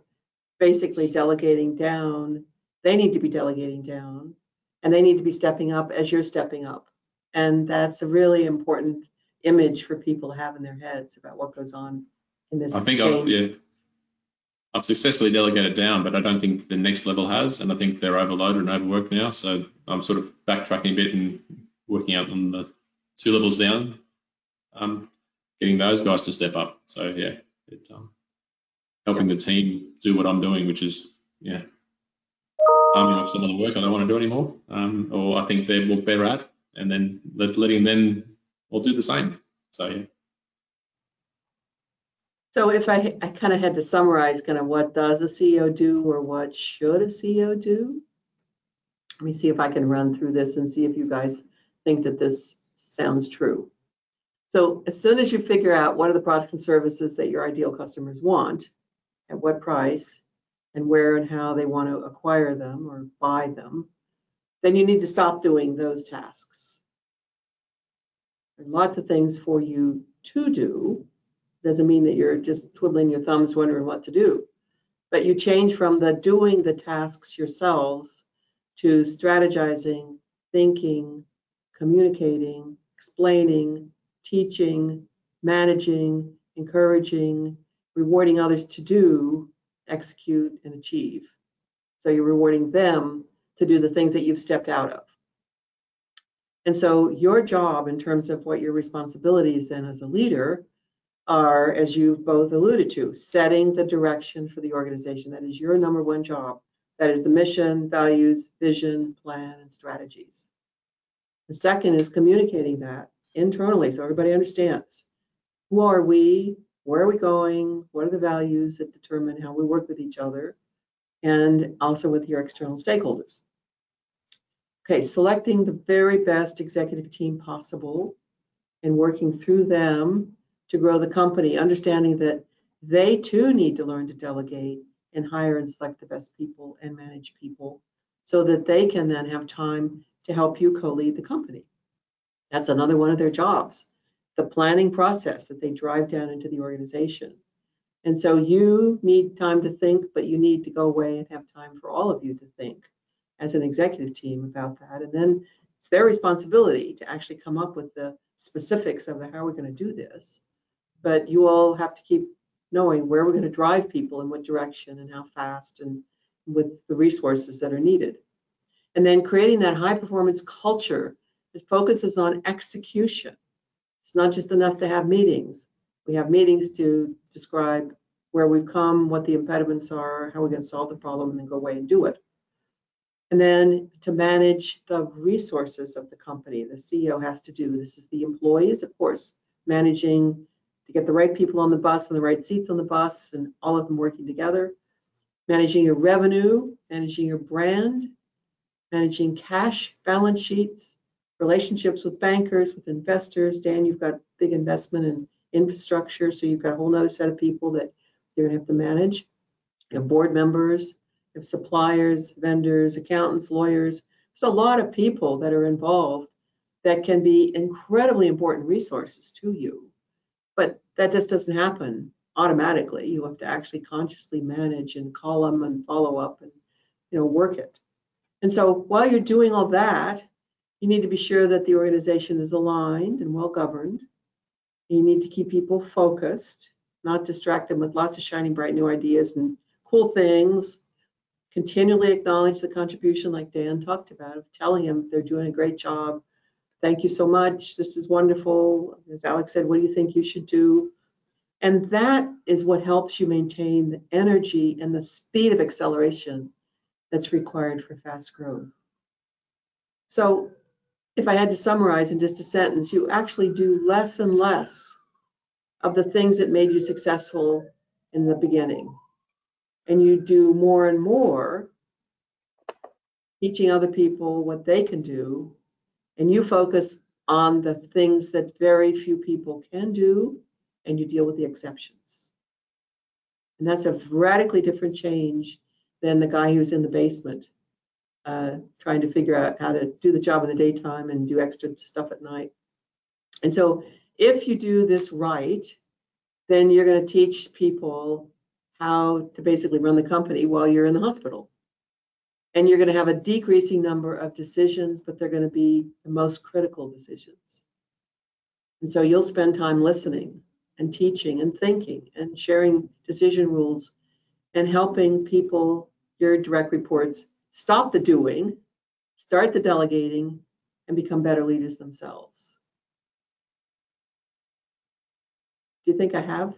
basically delegating down, they need to be delegating down, and they need to be stepping up as you're stepping up. And that's a really important image for people to have in their heads about what goes on in this I think I've, yeah, I've successfully delegated down, but I don't think the next level has, and I think they're overloaded and overworked now. So I'm sort of backtracking a bit and working out on the two levels down, um, getting those guys to step up. So yeah, it, um, helping the team do what I'm doing, which is yeah, arming up some of the work I don't want to do anymore, um, or I think they're better at, and then letting them all do the same. So yeah. So if I, I kind of had to summarize kind of what does a CEO do or what should a CEO do? Let me see if I can run through this and see if you guys think that this sounds true. So as soon as you figure out what are the products and services that your ideal customers want, at what price, and where and how they want to acquire them or buy them, then you need to stop doing those tasks. There are lots of things for you to do, doesn't mean that you're just twiddling your thumbs wondering what to do. But you change from the doing the tasks yourselves to strategizing, thinking, communicating, explaining, teaching, managing, encouraging, rewarding others to do, execute, and achieve. So you're rewarding them to do the things that you've stepped out of. And so your job in terms of what your responsibilities then as a leader are, as you've both alluded to, setting the direction for the organization. That is your number one job. That is the mission, values, vision, plan, and strategies. The second is communicating that internally so everybody understands. Who are we? Where are we going? What are the values that determine how we work with each other? And also with your external stakeholders. Okay, selecting the very best executive team possible and working through them to grow the company, understanding that they too need to learn to delegate and hire and select the best people and manage people so that they can then have time to help you co-lead the company. That's another one of their jobs, the planning process that they drive down into the organization. And so you need time to think, but you need to go away and have time for all of you to think as an executive team about that. And then it's their responsibility to actually come up with the specifics of the, how we're going to do this. But you all have to keep knowing where we're going to drive people in what direction and how fast and with the resources that are needed. And then creating that high performance culture that focuses on execution. It's not just enough to have meetings. We have meetings to describe where we've come, what the impediments are, how we're going to solve the problem, and then go away and do it. And then to manage the resources of the company, the CEO has to do. This is the employees, of course, managing to get the right people on the bus and the right seats on the bus and all of them working together. Managing your revenue, managing your brand, managing cash balance sheets, relationships with bankers, with investors. Dan, you've got big investment in infrastructure, so you've got a whole other set of people that you're gonna have to manage. You have board members, you have suppliers, vendors, accountants, lawyers. There's a lot of people that are involved that can be incredibly important resources to you. But that just doesn't happen automatically. You have to actually consciously manage and call them and follow up and you know work it. And so while you're doing all that, you need to be sure that the organization is aligned and well governed. You need to keep people focused, not distract them with lots of shiny, bright new ideas and cool things. Continually acknowledge the contribution, like Dan talked about, of telling them they're doing a great job. Thank you so much. This is wonderful. As Alex said, what do you think you should do? And that is what helps you maintain the energy and the speed of acceleration that's required for fast growth. So if I had to summarize in just a sentence, you actually do less and less of the things that made you successful in the beginning. And you do more and more teaching other people what they can do. And you focus on the things that very few people can do, and you deal with the exceptions. And that's a radically different change than the guy who's in the basement uh, trying to figure out how to do the job in the daytime and do extra stuff at night. And so if you do this right, then you're going to teach people how to basically run the company while you're in the hospital. And you're going to have a decreasing number of decisions, but they're going to be the most critical decisions. And so you'll spend time listening and teaching and thinking and sharing decision rules and helping people, your direct reports, stop the doing, start the delegating, and become better leaders themselves. Do you think I have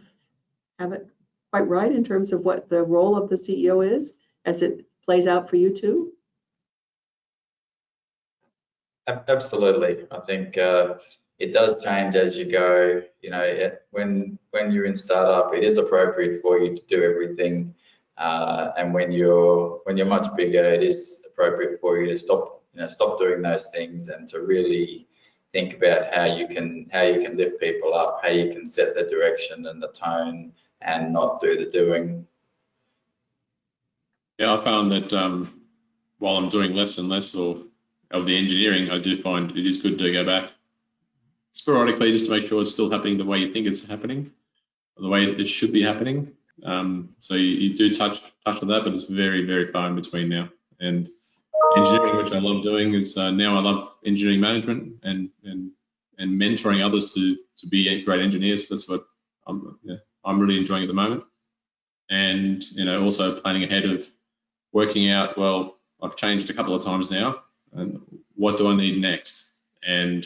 have it quite right in terms of what the role of the CEO is as it plays out for you too? Absolutely. I think uh, it does change as you go. You know, when when you're in startup, it is appropriate for you to do everything uh, and when you're when you're much bigger, it is appropriate for you to stop you know stop doing those things and to really think about how you can how you can lift people up, how you can set the direction and the tone, and not do the doing. Yeah, I found that um, while I'm doing less and less or of the engineering, I do find it is good to go back sporadically just to make sure it's still happening the way you think it's happening, the way it should be happening. Um, so you, you, do touch touch on that, but it's very very far in between now. And engineering, which I love doing, is uh, now I love engineering management and and and mentoring others to to be great engineers. That's what I'm yeah, I'm really enjoying at the moment. And you know, also planning ahead of working out. Well, I've changed a couple of times now, and what do I need next? And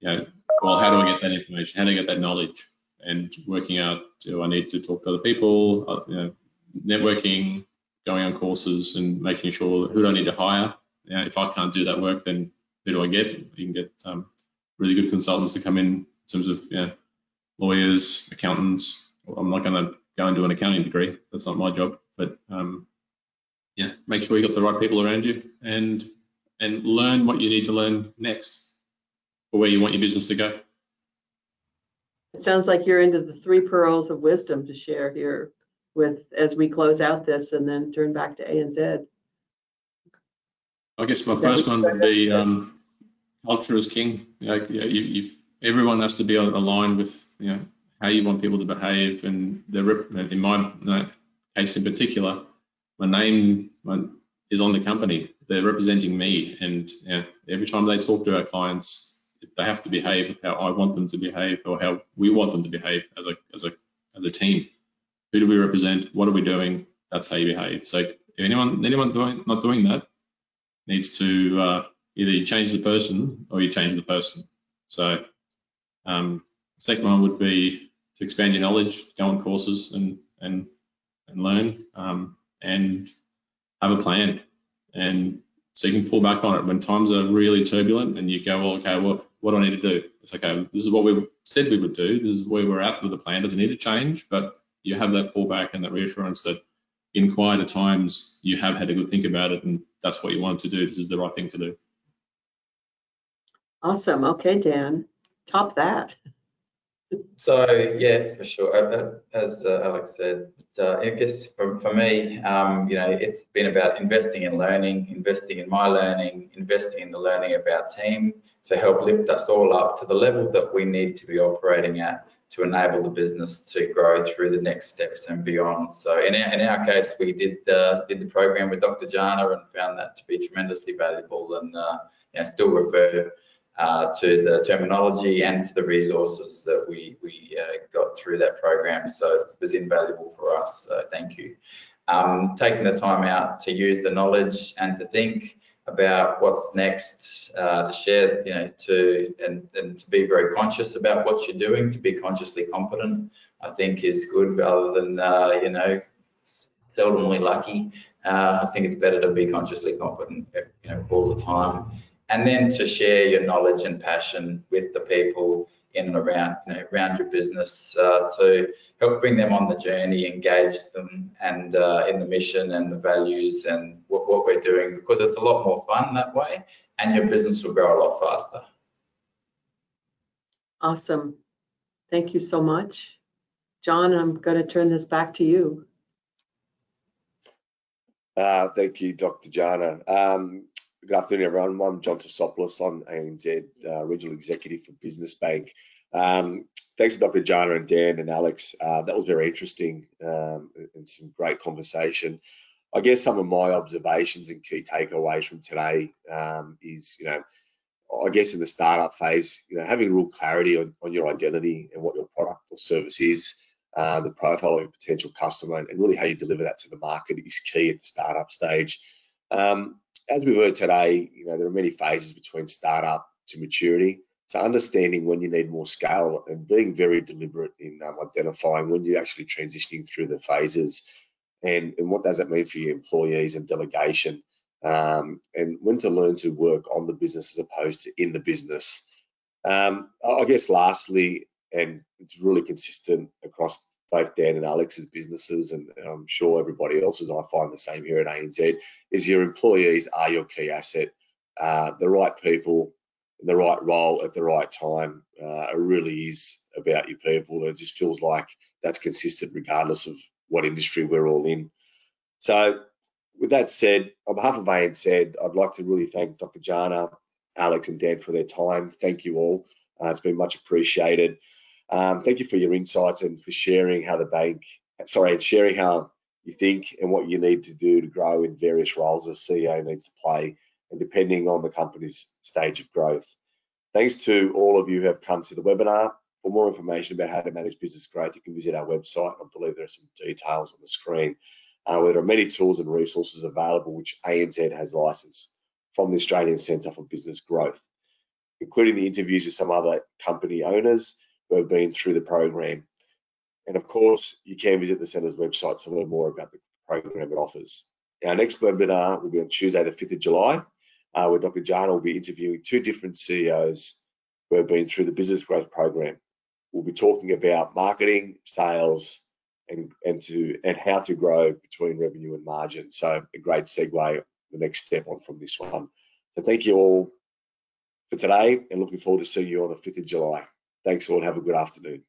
you know, well, how do I get that information? How do I get that knowledge? And working out, do I need to talk to other people? Uh, you know, networking, going on courses, and making sure who do I need to hire. You know, if I can't do that work, then who do I get? You can get um, really good consultants to come in in terms of you know, lawyers, accountants. I'm not going to go and do an accounting degree. That's not my job. But um, yeah, make sure you got the right people around you and and learn what you need to learn next for where you want your business to go. It sounds like you're into the three pearls of wisdom to share here with as we close out this and then turn back to ANZ. I guess my first one would be um, culture is king. Like, you, you, everyone has to be aligned with you know how you want people to behave, and the in my case in particular, my name is on the company. They're representing me, and you know, every time they talk to our clients, they have to behave how I want them to behave, or how we want them to behave as a as a as a team. Who do we represent? What are we doing? That's how you behave. So if anyone anyone doing not doing that needs to uh, either you change the person or you change the person. So um, second one would be to expand your knowledge, go on courses and and and learn um, and have a plan. And so you can fall back on it when times are really turbulent and you go, well, okay, what what do I need to do? It's okay. Um, this is what we said we would do. This is where we're at with the plan. Does it need to change? But you have that fallback and that reassurance that in quieter times you have had a good think about it and that's what you want to do. This is the right thing to do. Awesome. Okay, Dan, top that. So yeah, for sure. Uh, as uh, Alex said, uh, I guess for, for me, um, you know, it's been about investing in learning, investing in my learning, investing in the learning of our team to help lift us all up to the level that we need to be operating at to enable the business to grow through the next steps and beyond. So in our, in our case, we did uh, did the program with Dr. Jana and found that to be tremendously valuable and uh, still refer uh, to the terminology and to the resources that we, we uh, got through that program. So it was invaluable for us. So thank you. Um, taking the time out to use the knowledge and to think about what's next, uh, to share, you know, to and, and to be very conscious about what you're doing, to be consciously competent, I think is good rather than, uh, you know, seldomly lucky. Uh, I think it's better to be consciously competent, you know, all the time and then to share your knowledge and passion with the people in and around you know around your business uh, to help bring them on the journey, engage them, and uh, in the mission and the values and what, what we're doing because it's a lot more fun that way, and your business will grow a lot faster. Awesome, thank you so much, John. I'm going to turn this back to you. Uh, thank you, Dr. Jana. Um, Good afternoon, everyone. I'm John Tosopoulos. I'm ANZ uh, Regional Executive for Business Bank. Um, thanks to Dr. Jana and Dan and Alex. Uh, that was very interesting um, and some great conversation. I guess some of my observations and key takeaways from today um, is, you know, I guess in the startup phase, you know, having real clarity on, on your identity and what your product or service is, uh, the profile of your potential customer, and really how you deliver that to the market is key at the startup stage. Um, as we've heard today, you know, there are many phases between startup to maturity. So understanding when you need more scale and being very deliberate in um, identifying when you're actually transitioning through the phases and, and what does that mean for your employees and delegation um, and when to learn to work on the business as opposed to in the business. Um, I guess lastly, and it's really consistent across both Dan and Alex's businesses, and I'm sure everybody else's, I find the same here at ANZ, is your employees are your key asset. Uh, the right people in the right role at the right time uh, it really is about your people. And it just feels like that's consistent regardless of what industry we're all in. So with that said, on behalf of ANZ, I'd like to really thank Dr. Jana, Alex and Dan for their time. Thank you all. Uh, it's been much appreciated. Um, thank you for your insights and for sharing how the bank, sorry, and sharing how you think and what you need to do to grow in various roles a CEO needs to play, and depending on the company's stage of growth. Thanks to all of you who have come to the webinar. For more information about how to manage business growth, you can visit our website. I believe there are some details on the screen. Uh, where there are many tools and resources available which ANZ has licensed from the Australian Centre for Business Growth, including the interviews with some other company owners who have been through the program. And of course, you can visit the Centre's website to learn more about the program it offers. Our next webinar will be on Tuesday, the 5th of July, uh, where Dr. Jana will be interviewing two different CEOs who have been through the business growth program. We'll be talking about marketing, sales, and, and to and how to grow between revenue and margin. So a great segue, the next step on from this one. So thank you all for today and looking forward to seeing you on the 5th of July. Thanks all have a good afternoon.